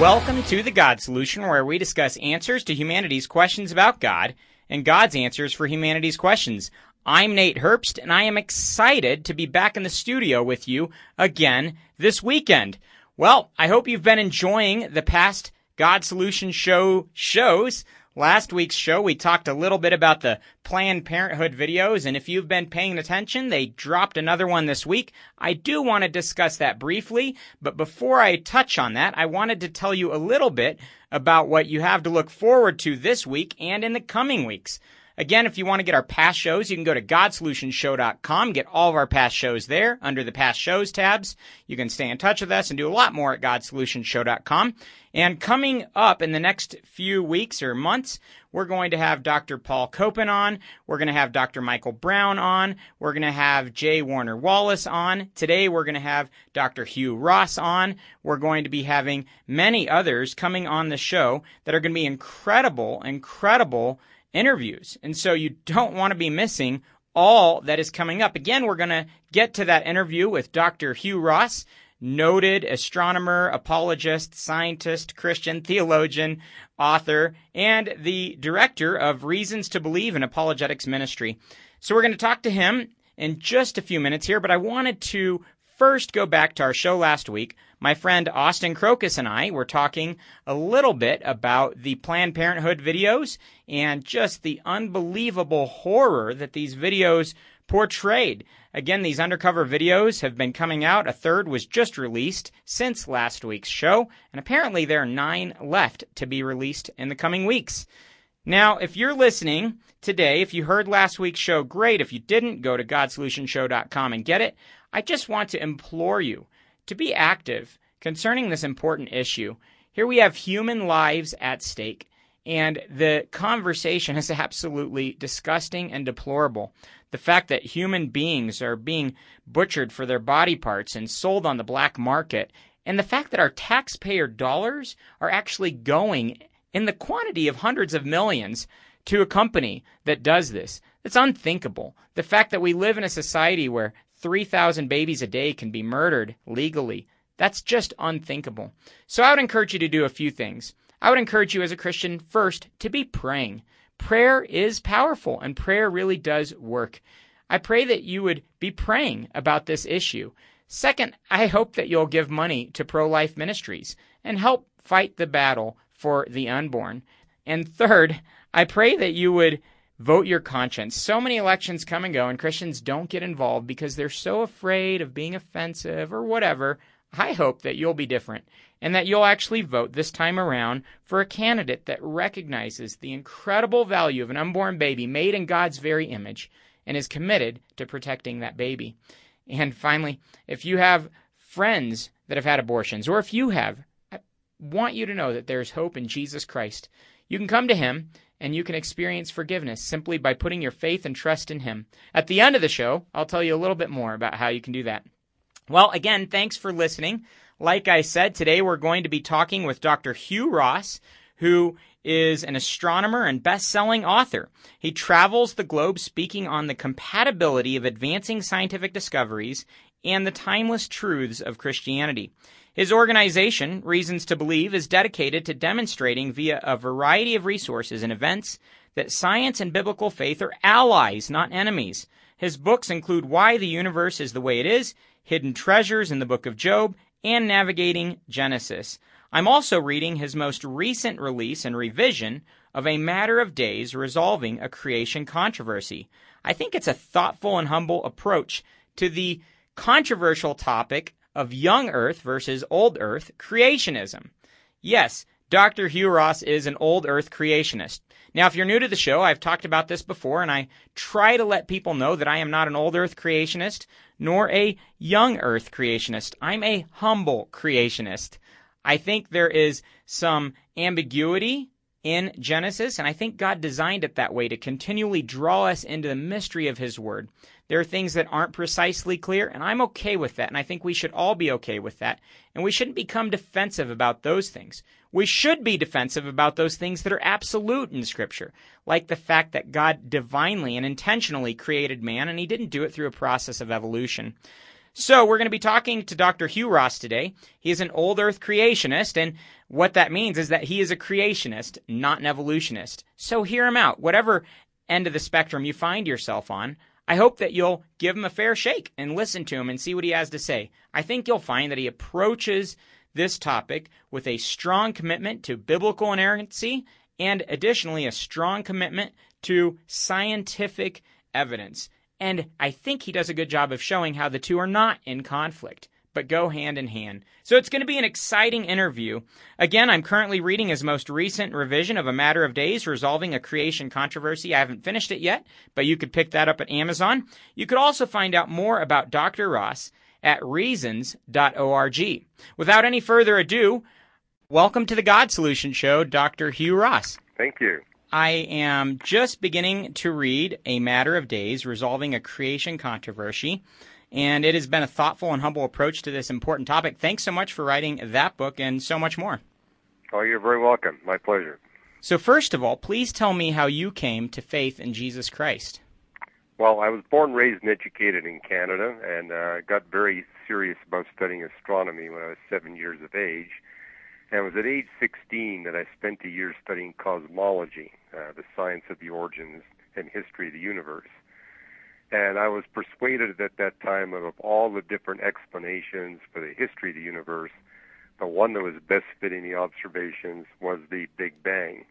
Welcome to the God Solution, where we discuss answers to humanity's questions about God and God's answers for humanity's questions. I'm Nate Herbst, and I am excited to be back in the studio with you again this weekend. Well, I hope you've been enjoying the past God Solution show shows. Last week's show, we talked a little bit about the Planned Parenthood videos, and if you've been paying attention, they dropped another one this week. I do want to discuss that briefly, but before I touch on that, I wanted to tell you a little bit about what you have to look forward to this week and in the coming weeks. Again, if you want to get our past shows, you can go to GodSolutionShow.com, get all of our past shows there under the past shows tabs. You can stay in touch with us and do a lot more at GodSolutionShow.com. And coming up in the next few weeks or months, we're going to have Dr. Paul Copan on. We're going to have Dr. Michael Brown on. We're going to have J. Warner Wallace on. Today, we're going to have Dr. Hugh Ross on. We're going to be having many others coming on the show that are going to be incredible, incredible interviews. And so you don't want to be missing all that is coming up. Again, we're going to get to that interview with Dr. Hugh Ross, noted astronomer, apologist, scientist, Christian, theologian, author, and the director of Reasons to Believe in Apologetics Ministry. So we're going to talk to him in just a few minutes here, but I wanted to first go back to our show last week my friend Austin Crocus and I were talking a little bit about the Planned Parenthood videos and just the unbelievable horror that these videos portrayed. Again, these undercover videos have been coming out. A third was just released since last week's show, and apparently there are nine left to be released in the coming weeks. Now, if you're listening today, if you heard last week's show, great. If you didn't, go to GodSolutionShow.com and get it. I just want to implore you to be active concerning this important issue. Here we have human lives at stake, and the conversation is absolutely disgusting and deplorable. The fact that human beings are being butchered for their body parts and sold on the black market, and the fact that our taxpayer dollars are actually going in the quantity of hundreds of millions to a company that does this. It's unthinkable. The fact that we live in a society where 3,000 babies a day can be murdered legally. That's just unthinkable. So I would encourage you to do a few things. I would encourage you as a Christian first to be praying. Prayer is powerful and prayer really does work. I pray that you would be praying about this issue. Second, I hope that you'll give money to pro life ministries and help fight the battle for the unborn. And third, I pray that you would Vote your conscience. So many elections come and go, and Christians don't get involved because they're so afraid of being offensive or whatever. I hope that you'll be different and that you'll actually vote this time around for a candidate that recognizes the incredible value of an unborn baby made in God's very image and is committed to protecting that baby. And finally, if you have friends that have had abortions, or if you have, I want you to know that there's hope in Jesus Christ. You can come to Him and you can experience forgiveness simply by putting your faith and trust in Him. At the end of the show, I'll tell you a little bit more about how you can do that. Well, again, thanks for listening. Like I said, today we're going to be talking with Dr. Hugh Ross, who is an astronomer and best-selling author. He travels the globe speaking on the compatibility of advancing scientific discoveries and the timeless truths of Christianity. His organization, Reasons to Believe, is dedicated to demonstrating via a variety of resources and events that science and biblical faith are allies, not enemies. His books include Why the Universe is the Way It Is, Hidden Treasures in the Book of Job, and Navigating Genesis. I'm also reading his most recent release and revision of A Matter of Days Resolving a Creation Controversy. I think it's a thoughtful and humble approach to the controversial topic of young Earth versus old Earth creationism. Yes, Dr. Hugh Ross is an old Earth creationist. Now, if you're new to the show, I've talked about this before, and I try to let people know that I am not an old Earth creationist nor a young Earth creationist. I'm a humble creationist. I think there is some ambiguity in Genesis, and I think God designed it that way to continually draw us into the mystery of His Word. There are things that aren't precisely clear, and I'm okay with that, and I think we should all be okay with that. And we shouldn't become defensive about those things. We should be defensive about those things that are absolute in Scripture, like the fact that God divinely and intentionally created man, and He didn't do it through a process of evolution. So we're going to be talking to Dr. Hugh Ross today. He is an old earth creationist, and what that means is that he is a creationist, not an evolutionist. So hear him out. Whatever end of the spectrum you find yourself on, I hope that you'll give him a fair shake and listen to him and see what he has to say. I think you'll find that he approaches this topic with a strong commitment to biblical inerrancy and additionally a strong commitment to scientific evidence. And I think he does a good job of showing how the two are not in conflict, but go hand in hand. So it's going to be an exciting interview. Again, I'm currently reading his most recent revision of A Matter of Days, Resolving a Creation Controversy. I haven't finished it yet, but you could pick that up at Amazon. You could also find out more about Dr. Ross at reasons.org. Without any further ado, welcome to the God Solution Show, Dr. Hugh Ross. Thank you. I am just beginning to read A Matter of Days, Resolving a Creation Controversy, and it has been a thoughtful and humble approach to this important topic. Thanks so much for writing that book and so much more. Oh, you're very welcome. My pleasure. So, first of all, please tell me how you came to faith in Jesus Christ. Well, I was born, raised, and educated in Canada, and uh, got very serious about studying astronomy when I was seven years of age. And it was at age 16 that I spent a year studying cosmology, uh, the science of the origins and history of the universe. And I was persuaded at that time of, all the different explanations for the history of the universe, the one that was best fitting the observations was the Big Bang.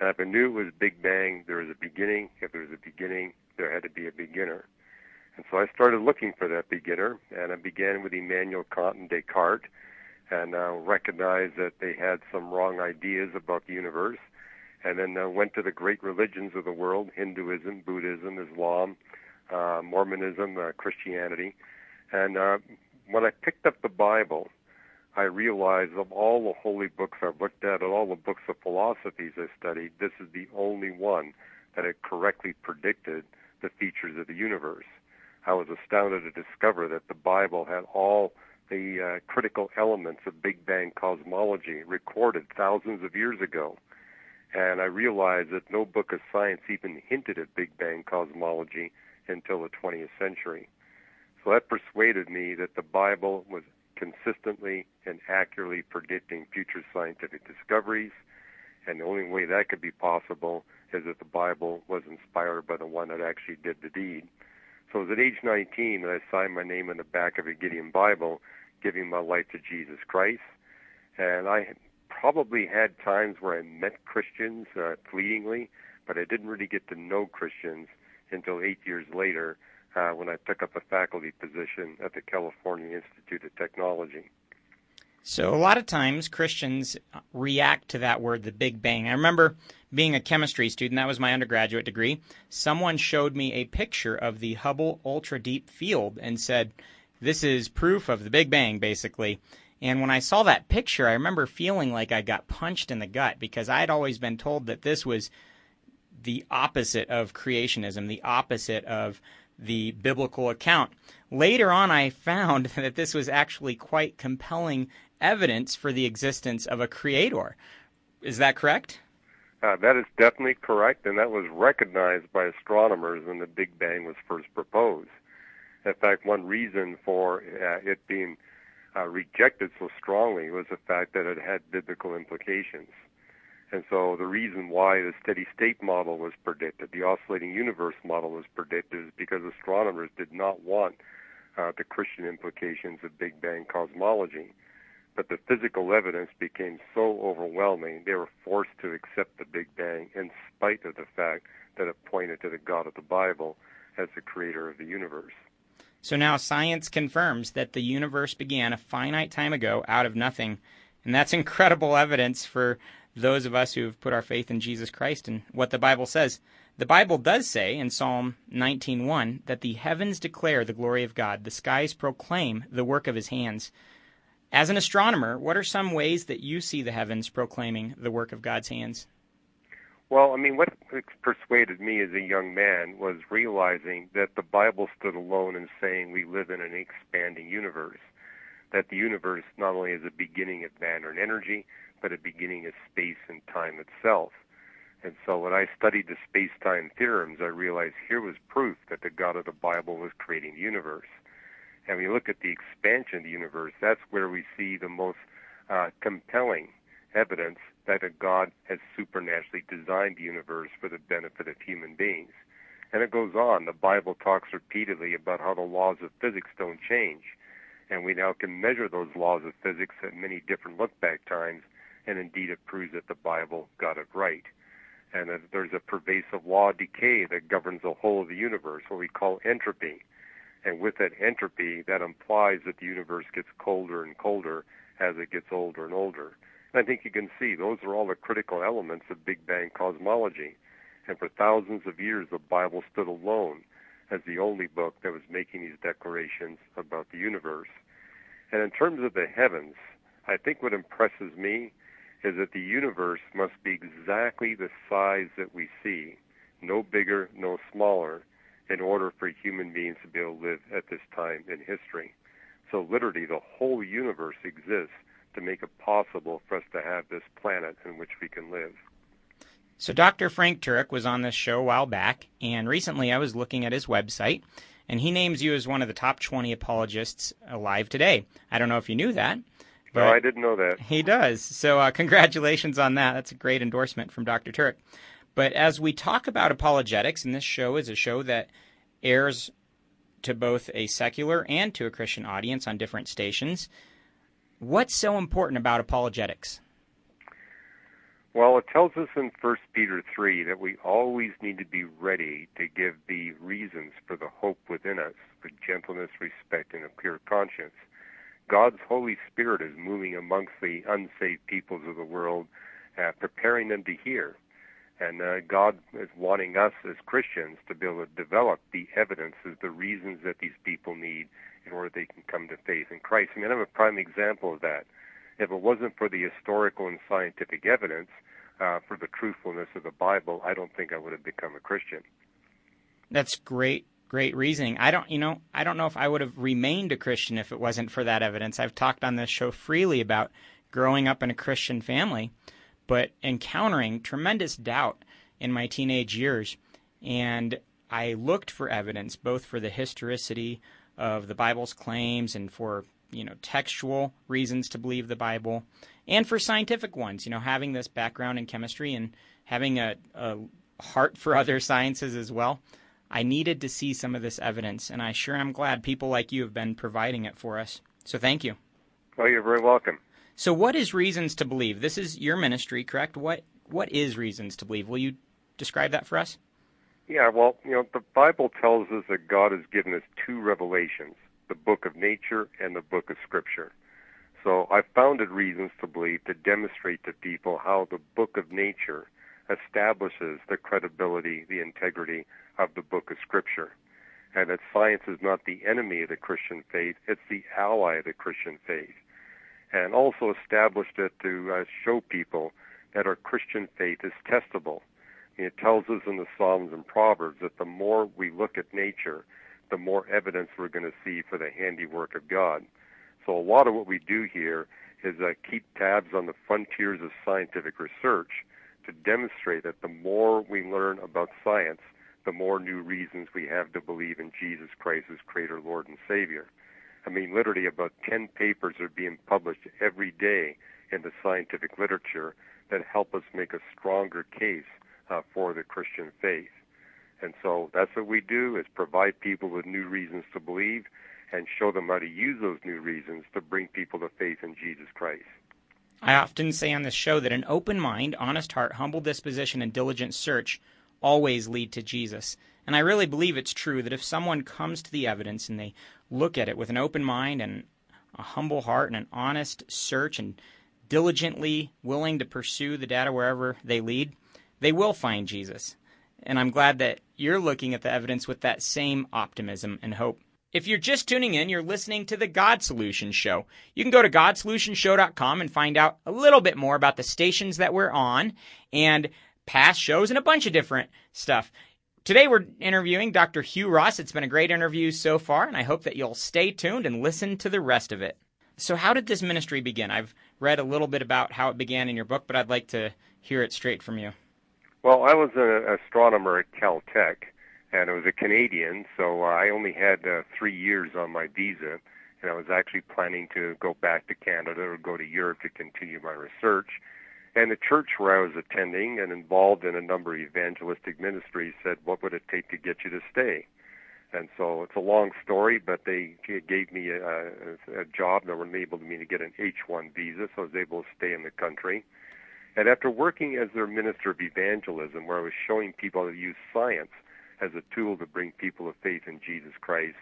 And if I knew it was Big Bang, there was a beginning. If there was a beginning, there had to be a beginner. And so I started looking for that beginner, and I began with Immanuel Kant and Descartes and uh, recognized that they had some wrong ideas about the universe, and then uh, went to the great religions of the world Hinduism, Buddhism, Islam, uh, Mormonism, uh, Christianity. And uh, when I picked up the Bible, I realized of all the holy books I've looked at, and all the books of philosophies I studied, this is the only one that had correctly predicted the features of the universe. I was astounded to discover that the Bible had all the uh, critical elements of Big Bang cosmology recorded thousands of years ago. And I realized that no book of science even hinted at Big Bang cosmology until the 20th century. So that persuaded me that the Bible was consistently and accurately predicting future scientific discoveries. And the only way that could be possible is that the Bible was inspired by the one that actually did the deed. So it was at age 19 that I signed my name in the back of a Gideon Bible, giving my life to Jesus Christ. And I probably had times where I met Christians uh, fleetingly, but I didn't really get to know Christians until eight years later uh, when I took up a faculty position at the California Institute of Technology. So, a lot of times Christians react to that word, the Big Bang. I remember being a chemistry student, that was my undergraduate degree. Someone showed me a picture of the Hubble Ultra Deep Field and said, This is proof of the Big Bang, basically. And when I saw that picture, I remember feeling like I got punched in the gut because I had always been told that this was the opposite of creationism, the opposite of the biblical account. Later on, I found that this was actually quite compelling evidence for the existence of a creator. Is that correct? Uh, that is definitely correct, and that was recognized by astronomers when the Big Bang was first proposed. In fact, one reason for uh, it being uh, rejected so strongly was the fact that it had biblical implications. And so the reason why the steady state model was predicted, the oscillating universe model was predicted, is because astronomers did not want uh, the Christian implications of Big Bang cosmology. But the physical evidence became so overwhelming, they were forced to accept the Big Bang in spite of the fact that it pointed to the God of the Bible as the creator of the universe. So now science confirms that the universe began a finite time ago out of nothing. And that's incredible evidence for those of us who have put our faith in Jesus Christ and what the Bible says. The Bible does say in Psalm 19:1 that the heavens declare the glory of God, the skies proclaim the work of his hands. As an astronomer, what are some ways that you see the heavens proclaiming the work of God's hands? Well, I mean, what persuaded me as a young man was realizing that the Bible stood alone in saying we live in an expanding universe, that the universe not only has a beginning of matter and energy, but a beginning of space and time itself. And so when I studied the space-time theorems, I realized here was proof that the God of the Bible was creating the universe. And we look at the expansion of the universe, that's where we see the most uh, compelling evidence that a God has supernaturally designed the universe for the benefit of human beings. And it goes on. The Bible talks repeatedly about how the laws of physics don't change. And we now can measure those laws of physics at many different look back times, and indeed it proves that the Bible got it right. And that there's a pervasive law of decay that governs the whole of the universe, what we call entropy. And with that entropy, that implies that the universe gets colder and colder as it gets older and older. And I think you can see those are all the critical elements of Big Bang cosmology. And for thousands of years, the Bible stood alone as the only book that was making these declarations about the universe. And in terms of the heavens, I think what impresses me is that the universe must be exactly the size that we see, no bigger, no smaller, in order for human beings to be able to live at this time in history. So literally the whole universe exists to make it possible for us to have this planet in which we can live. So Dr. Frank Turek was on this show a while back, and recently I was looking at his website, and he names you as one of the top 20 apologists alive today. I don't know if you knew that. But no, I didn't know that. He does. So uh, congratulations on that. That's a great endorsement from Dr. Turek. But as we talk about apologetics, and this show is a show that airs to both a secular and to a Christian audience on different stations, what's so important about apologetics? Well, it tells us in 1 Peter 3 that we always need to be ready to give the reasons for the hope within us with gentleness, respect, and a clear conscience. God's Holy Spirit is moving amongst the unsaved peoples of the world, uh, preparing them to hear. And uh, God is wanting us as Christians to be able to develop the evidences, the reasons that these people need in order they can come to faith in Christ. I mean, I'm a prime example of that. If it wasn't for the historical and scientific evidence, uh, for the truthfulness of the Bible, I don't think I would have become a Christian. That's great, great reasoning. I don't, you know, I don't know if I would have remained a Christian if it wasn't for that evidence. I've talked on this show freely about growing up in a Christian family, but encountering tremendous doubt in my teenage years, and I looked for evidence both for the historicity of the Bible's claims and for you know textual reasons to believe the Bible, and for scientific ones. You know, having this background in chemistry and having a, a heart for other sciences as well. I needed to see some of this evidence, and I sure am glad people like you have been providing it for us. So thank you. Well, you're very welcome. So, what is reasons to believe? This is your ministry, correct? What What is reasons to believe? Will you describe that for us? Yeah, well, you know, the Bible tells us that God has given us two revelations the book of nature and the book of scripture. So I founded Reasons to Believe to demonstrate to people how the book of nature establishes the credibility, the integrity of the book of scripture. And that science is not the enemy of the Christian faith, it's the ally of the Christian faith. And also established it to uh, show people that our Christian faith is testable it tells us in the Psalms and Proverbs that the more we look at nature, the more evidence we're going to see for the handiwork of God. So a lot of what we do here is uh, keep tabs on the frontiers of scientific research to demonstrate that the more we learn about science, the more new reasons we have to believe in Jesus Christ as Creator, Lord, and Savior. I mean, literally about 10 papers are being published every day in the scientific literature that help us make a stronger case uh, for the Christian faith. And so that's what we do is provide people with new reasons to believe and show them how to use those new reasons to bring people to faith in Jesus Christ. I often say on this show that an open mind, honest heart, humble disposition, and diligent search always lead to Jesus. And I really believe it's true that if someone comes to the evidence and they look at it with an open mind and a humble heart and an honest search and diligently willing to pursue the data wherever they lead, they will find Jesus. And I'm glad that you're looking at the evidence with that same optimism and hope. If you're just tuning in, you're listening to the God Solution Show. You can go to godsolutionshow.com and find out a little bit more about the stations that we're on and past shows and a bunch of different stuff. Today we're interviewing Dr. Hugh Ross. It's been a great interview so far, and I hope that you'll stay tuned and listen to the rest of it. So, how did this ministry begin? I've read a little bit about how it began in your book, but I'd like to hear it straight from you. Well, I was an astronomer at Caltech, and I was a Canadian, so uh, I only had uh, three years on my visa, and I was actually planning to go back to Canada or go to Europe to continue my research. And the church where I was attending and involved in a number of evangelistic ministries said, "What would it take to get you to stay?" And so it's a long story, but they gave me a, a job that enabled me to get an H-1 visa, so I was able to stay in the country. And after working as their minister of evangelism, where I was showing people how to use science as a tool to bring people of faith in Jesus Christ,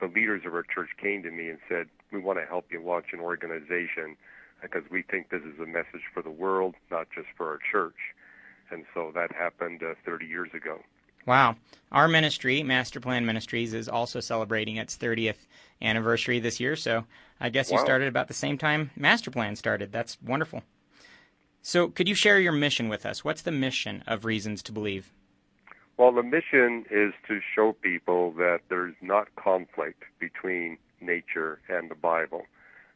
the leaders of our church came to me and said, "We want to help you launch an organization because we think this is a message for the world, not just for our church." And so that happened uh, 30 years ago. Wow. Our ministry, Master Plan Ministries, is also celebrating its 30th anniversary this year. So I guess you started about the same time Master Plan started. That's wonderful. So could you share your mission with us? What's the mission of Reasons to Believe? Well, the mission is to show people that there's not conflict between nature and the Bible,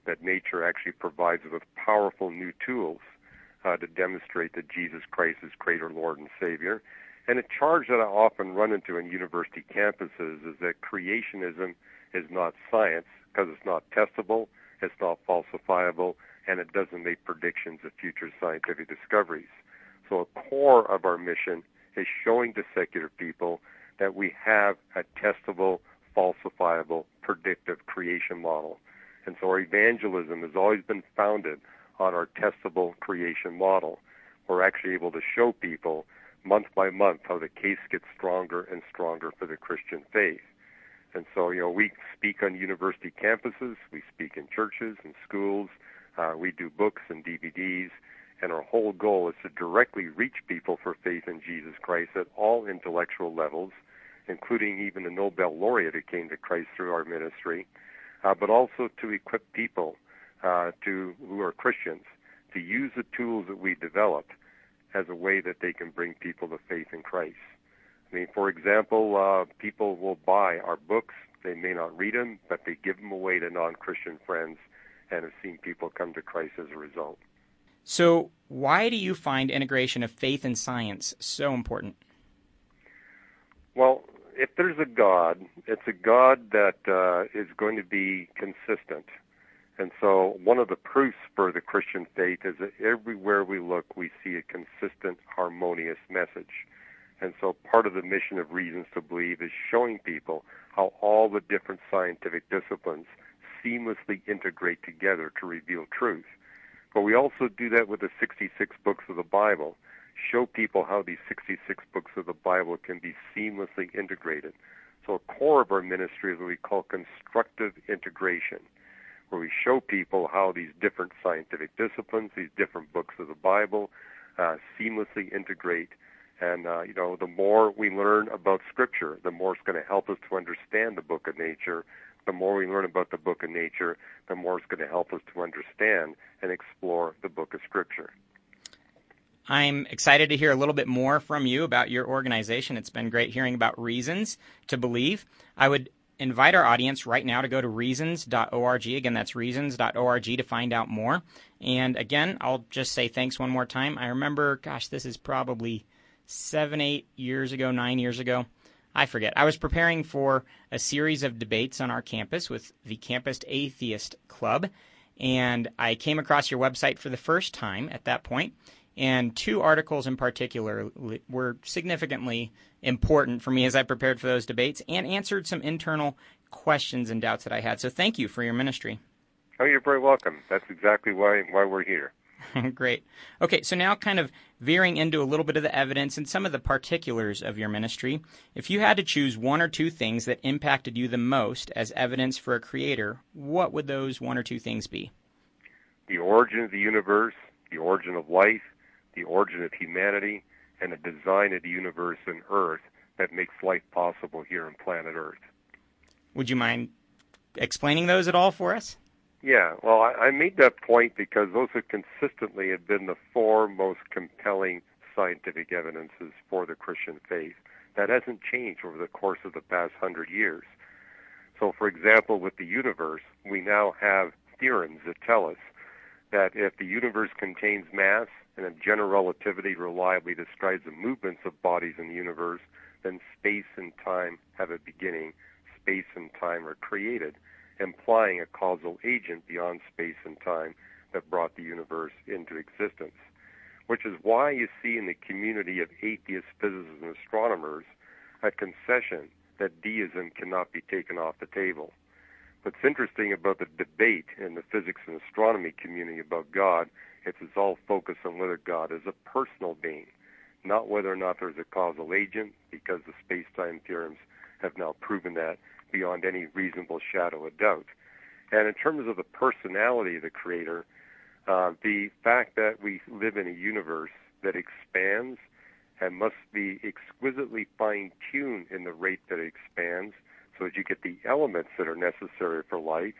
that nature actually provides us with powerful new tools uh, to demonstrate that Jesus Christ is Creator, Lord, and Savior. And a charge that I often run into in university campuses is that creationism is not science because it's not testable, it's not falsifiable, and it doesn't make predictions of future scientific discoveries. So a core of our mission is showing to secular people that we have a testable, falsifiable, predictive creation model. And so our evangelism has always been founded on our testable creation model. We're actually able to show people month by month how the case gets stronger and stronger for the Christian faith. And so, you know, we speak on university campuses, we speak in churches and schools, uh, we do books and DVDs, and our whole goal is to directly reach people for faith in Jesus Christ at all intellectual levels, including even the Nobel laureate who came to Christ through our ministry, uh, but also to equip people uh, to who are Christians to use the tools that we develop as a way that they can bring people to faith in Christ. I mean, for example, uh, people will buy our books. They may not read them, but they give them away to non-Christian friends and have seen people come to Christ as a result. So why do you find integration of faith and science so important? Well, if there's a God, it's a God that uh, is going to be consistent. And so, one of the proofs for the Christian faith is that everywhere we look, we see a consistent, harmonious message. And so, part of the mission of Reasons to Believe is showing people how all the different scientific disciplines seamlessly integrate together to reveal truth. But we also do that with the 66 books of the Bible. Show people how these 66 books of the Bible can be seamlessly integrated. So, a core of our ministry is what we call constructive integration, where we show people how these different scientific disciplines, these different books of the Bible, uh, seamlessly integrate. And, uh, you know, the more we learn about Scripture, the more it's going to help us to understand the book of nature. The more we learn about the book of nature, the more it's going to help us to understand and explore the book of Scripture. I'm excited to hear a little bit more from you about your organization. It's been great hearing about reasons to believe. I would invite our audience right now to go to reasons.org. Again, that's reasons.org to find out more. And again, I'll just say thanks one more time. I remember, gosh, this is probably seven, eight years ago, nine years ago. I forget. I was preparing for a series of debates on our campus with the Campus Atheist Club, and I came across your website for the first time at that point. and two articles in particular were significantly important for me as I prepared for those debates and answered some internal questions and doubts that I had. So thank you for your ministry. Oh, you're very welcome. That's exactly why why we're here. Great. Okay, so now kind of veering into a little bit of the evidence and some of the particulars of your ministry. If you had to choose one or two things that impacted you the most as evidence for a creator, what would those one or two things be? The origin of the universe, the origin of life, the origin of humanity, and the design of the universe and Earth that makes life possible here on planet Earth. Would you mind explaining those at all for us? Yeah, well, I, I made that point because those have consistently have been the four most compelling scientific evidences for the Christian faith. That hasn't changed over the course of the past hundred years. So, for example, with the universe, we now have theorems that tell us that if the universe contains mass and if general relativity reliably describes the movements of bodies in the universe, then space and time have a beginning, space and time are created, implying a causal agent beyond space and time that brought the universe into existence. Which is why you see in the community of atheist physicists and astronomers a concession that deism cannot be taken off the table. What's interesting about the debate in the physics and astronomy community about God is it's all focused on whether God is a personal being, not whether or not there's a causal agent, because the space-time theorems have now proven that beyond any reasonable shadow of doubt. And in terms of the personality of the Creator, uh, the fact that we live in a universe that expands and must be exquisitely fine-tuned in the rate that it expands so that you get the elements that are necessary for life.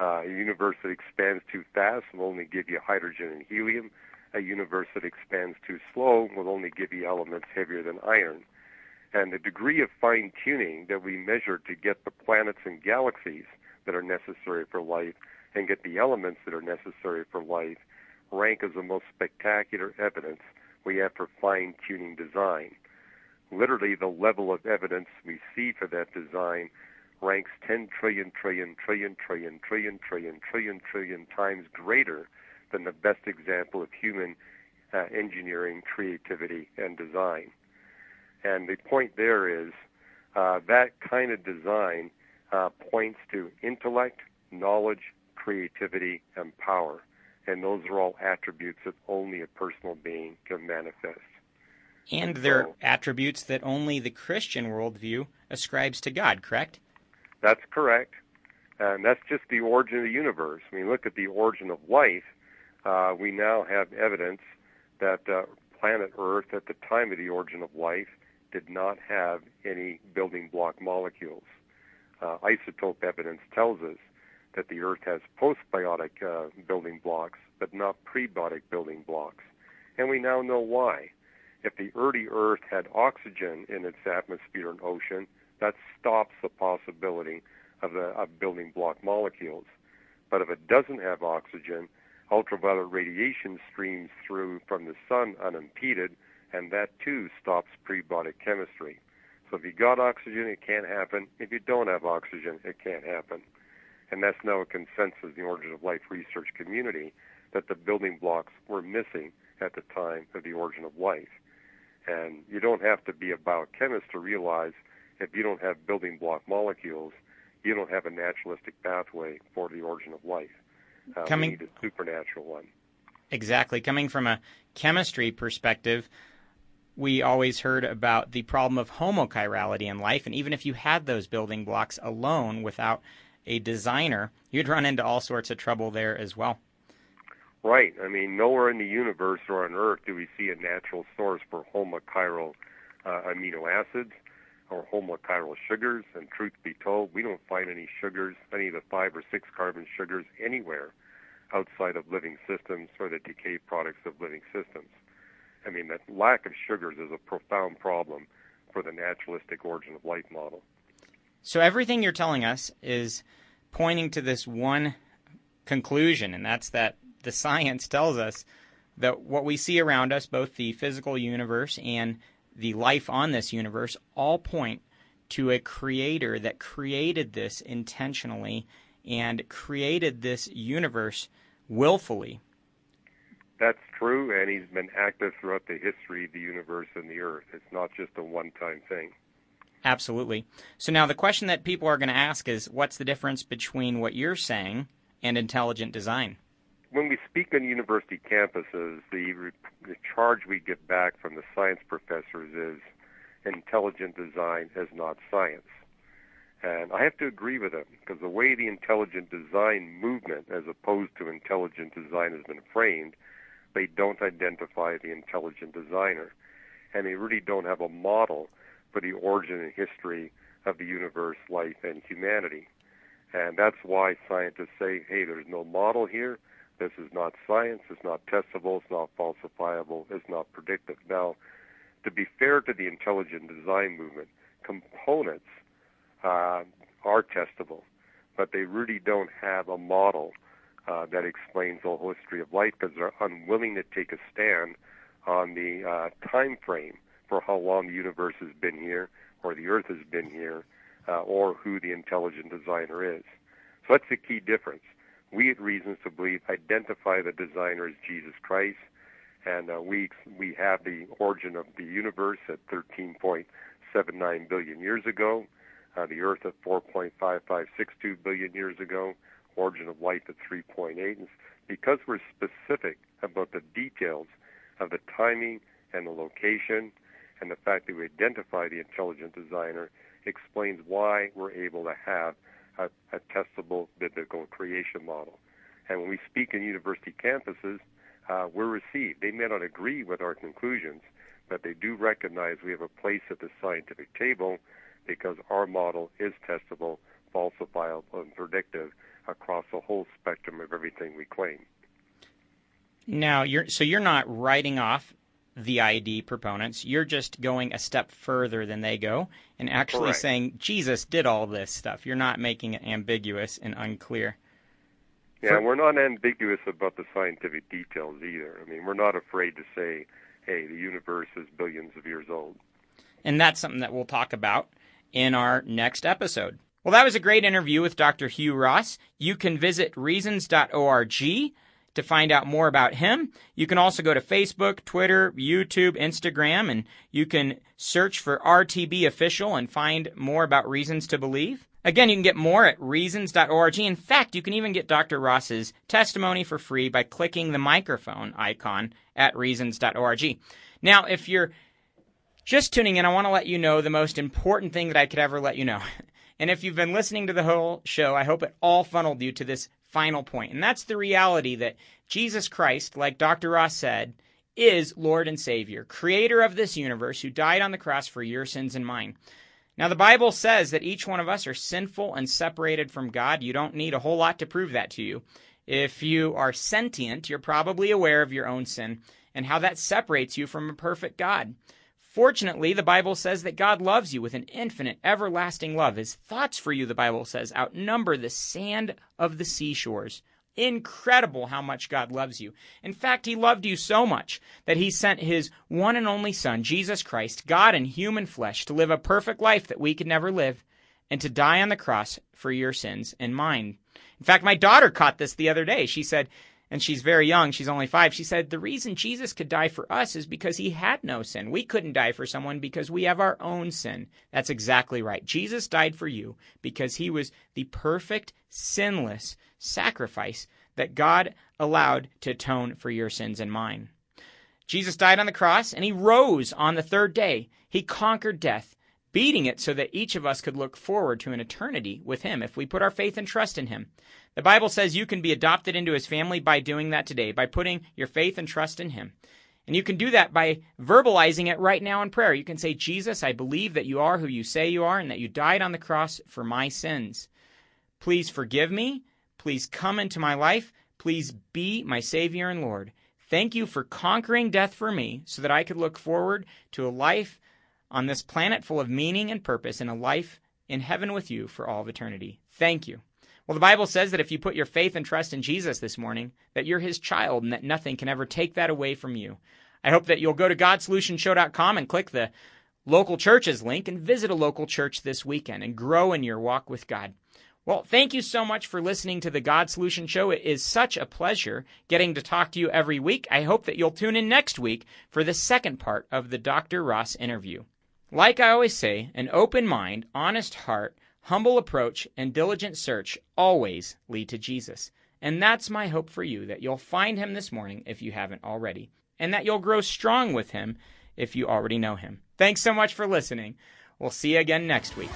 Uh, a universe that expands too fast will only give you hydrogen and helium. A universe that expands too slow will only give you elements heavier than iron. And the degree of fine tuning that we measure to get the planets and galaxies that are necessary for life and get the elements that are necessary for life rank as the most spectacular evidence we have for fine tuning design literally the level of evidence we see for that design ranks 10 trillion, trillion, trillion, trillion, trillion, trillion, trillion, trillion times greater than the best example of human uh, engineering, creativity, and design. And the point there is uh, that kind of design uh, points to intellect, knowledge, creativity, and power. And those are all attributes that only a personal being can manifest. And they're attributes that only the Christian worldview ascribes to God, correct? That's correct. And that's just the origin of the universe. When you look at the origin of life, uh, we now have evidence that uh, planet Earth, at the time of the origin of life, did not have any building block molecules. Uh, isotope evidence tells us that the Earth has postbiotic uh, building blocks, but not prebiotic building blocks. And we now know why if the early Earth had oxygen in its atmosphere and ocean, that stops the possibility of, the, of building block molecules. But if it doesn't have oxygen, ultraviolet radiation streams through from the sun unimpeded, and that too stops prebiotic chemistry. So if you got oxygen, it can't happen. If you don't have oxygen, it can't happen. And that's now a consensus in the origin of life research community that the building blocks were missing at the time of the origin of life. And you don't have to be a biochemist to realize if you don't have building block molecules, you don't have a naturalistic pathway for the origin of life. Uh, Coming, we need a supernatural one. Exactly. Coming from a chemistry perspective, we always heard about the problem of homochirality in life, and even if you had those building blocks alone without a designer, you'd run into all sorts of trouble there as well. Right. I mean, nowhere in the universe or on Earth do we see a natural source for homochiral uh, amino acids or homochiral sugars. And truth be told, we don't find any sugars, any of the five or six carbon sugars anywhere outside of living systems or the decay products of living systems. I mean, that lack of sugars is a profound problem for the naturalistic origin of life model. So everything you're telling us is pointing to this one conclusion, and that's that the science tells us that what we see around us, both the physical universe and the life on this universe, all point to a creator that created this intentionally and created this universe willfully. That's true, and he's been active throughout the history of the universe and the earth. It's not just a one time thing. Absolutely. So now the question that people are going to ask is what's the difference between what you're saying and intelligent design? when we speak on university campuses, the, the charge we get back from the science professors is intelligent design is not science. And I have to agree with them because the way the intelligent design movement, as opposed to intelligent design, has been framed, they don't identify the intelligent designer. And they really don't have a model for the origin and history of the universe, life, and humanity. And that's why scientists say, hey, there's no model here this is not science. It's not testable. It's not falsifiable. It's not predictive. Now, to be fair to the intelligent design movement, components uh, are testable, but they really don't have a model uh, that explains the whole history of life because they're unwilling to take a stand on the uh, time frame for how long the universe has been here or the Earth has been here, uh, or who the intelligent designer is. So that's the key difference. We at Reasons to Believe identify the designer as Jesus Christ, and uh, we we have the origin of the universe at 13.79 billion years ago, uh, the Earth at 4.5562 billion years ago, origin of life at 3.8. And because we're specific about the details of the timing and the location, and the fact that we identify the intelligent designer explains why we're able to have a, a testable biblical creation model. And when we speak in university campuses, uh, we're received. They may not agree with our conclusions, but they do recognize we have a place at the scientific table because our model is testable, falsifiable, and predictive across the whole spectrum of everything we claim. Now, you're so you're not writing off the ID proponents. You're just going a step further than they go and actually Correct. saying Jesus did all this stuff. You're not making it ambiguous and unclear. Yeah, For- we're not ambiguous about the scientific details either. I mean, we're not afraid to say, hey, the universe is billions of years old. And that's something that we'll talk about in our next episode. Well, that was a great interview with Dr. Hugh Ross. You can visit reasons.org to find out more about him. You can also go to Facebook, Twitter, YouTube, Instagram, and you can search for RTB Official and find more about Reasons to Believe. Again, you can get more at reasons.org. In fact, you can even get Dr. Ross's testimony for free by clicking the microphone icon at reasons.org. Now, if you're just tuning in, I want to let you know the most important thing that I could ever let you know. And if you've been listening to the whole show, I hope it all funneled you to this final point. And that's the reality that Jesus Christ, like Dr. Ross said, is Lord and Savior, creator of this universe, who died on the cross for your sins and mine. Now, the Bible says that each one of us are sinful and separated from God. You don't need a whole lot to prove that to you. If you are sentient, you're probably aware of your own sin and how that separates you from a perfect God. Fortunately, the Bible says that God loves you with an infinite, everlasting love. His thoughts for you, the Bible says, outnumber the sand of the seashores. Incredible how much God loves you. In fact, He loved you so much that He sent His one and only Son, Jesus Christ, God in human flesh, to live a perfect life that we could never live and to die on the cross for your sins and mine. In fact, my daughter caught this the other day. She said, and she's very young, she's only five. She said, The reason Jesus could die for us is because he had no sin. We couldn't die for someone because we have our own sin. That's exactly right. Jesus died for you because he was the perfect, sinless sacrifice that God allowed to atone for your sins and mine. Jesus died on the cross and he rose on the third day. He conquered death, beating it so that each of us could look forward to an eternity with him if we put our faith and trust in him. The Bible says you can be adopted into his family by doing that today, by putting your faith and trust in him. And you can do that by verbalizing it right now in prayer. You can say, Jesus, I believe that you are who you say you are and that you died on the cross for my sins. Please forgive me. Please come into my life. Please be my Savior and Lord. Thank you for conquering death for me so that I could look forward to a life on this planet full of meaning and purpose and a life in heaven with you for all of eternity. Thank you. Well, the Bible says that if you put your faith and trust in Jesus this morning, that you're his child and that nothing can ever take that away from you. I hope that you'll go to GodSolutionShow.com and click the local churches link and visit a local church this weekend and grow in your walk with God. Well, thank you so much for listening to the God Solution Show. It is such a pleasure getting to talk to you every week. I hope that you'll tune in next week for the second part of the Dr. Ross interview. Like I always say, an open mind, honest heart, humble approach, and diligent search always lead to Jesus. And that's my hope for you that you'll find him this morning if you haven't already, and that you'll grow strong with him if you already know him. Thanks so much for listening. We'll see you again next week.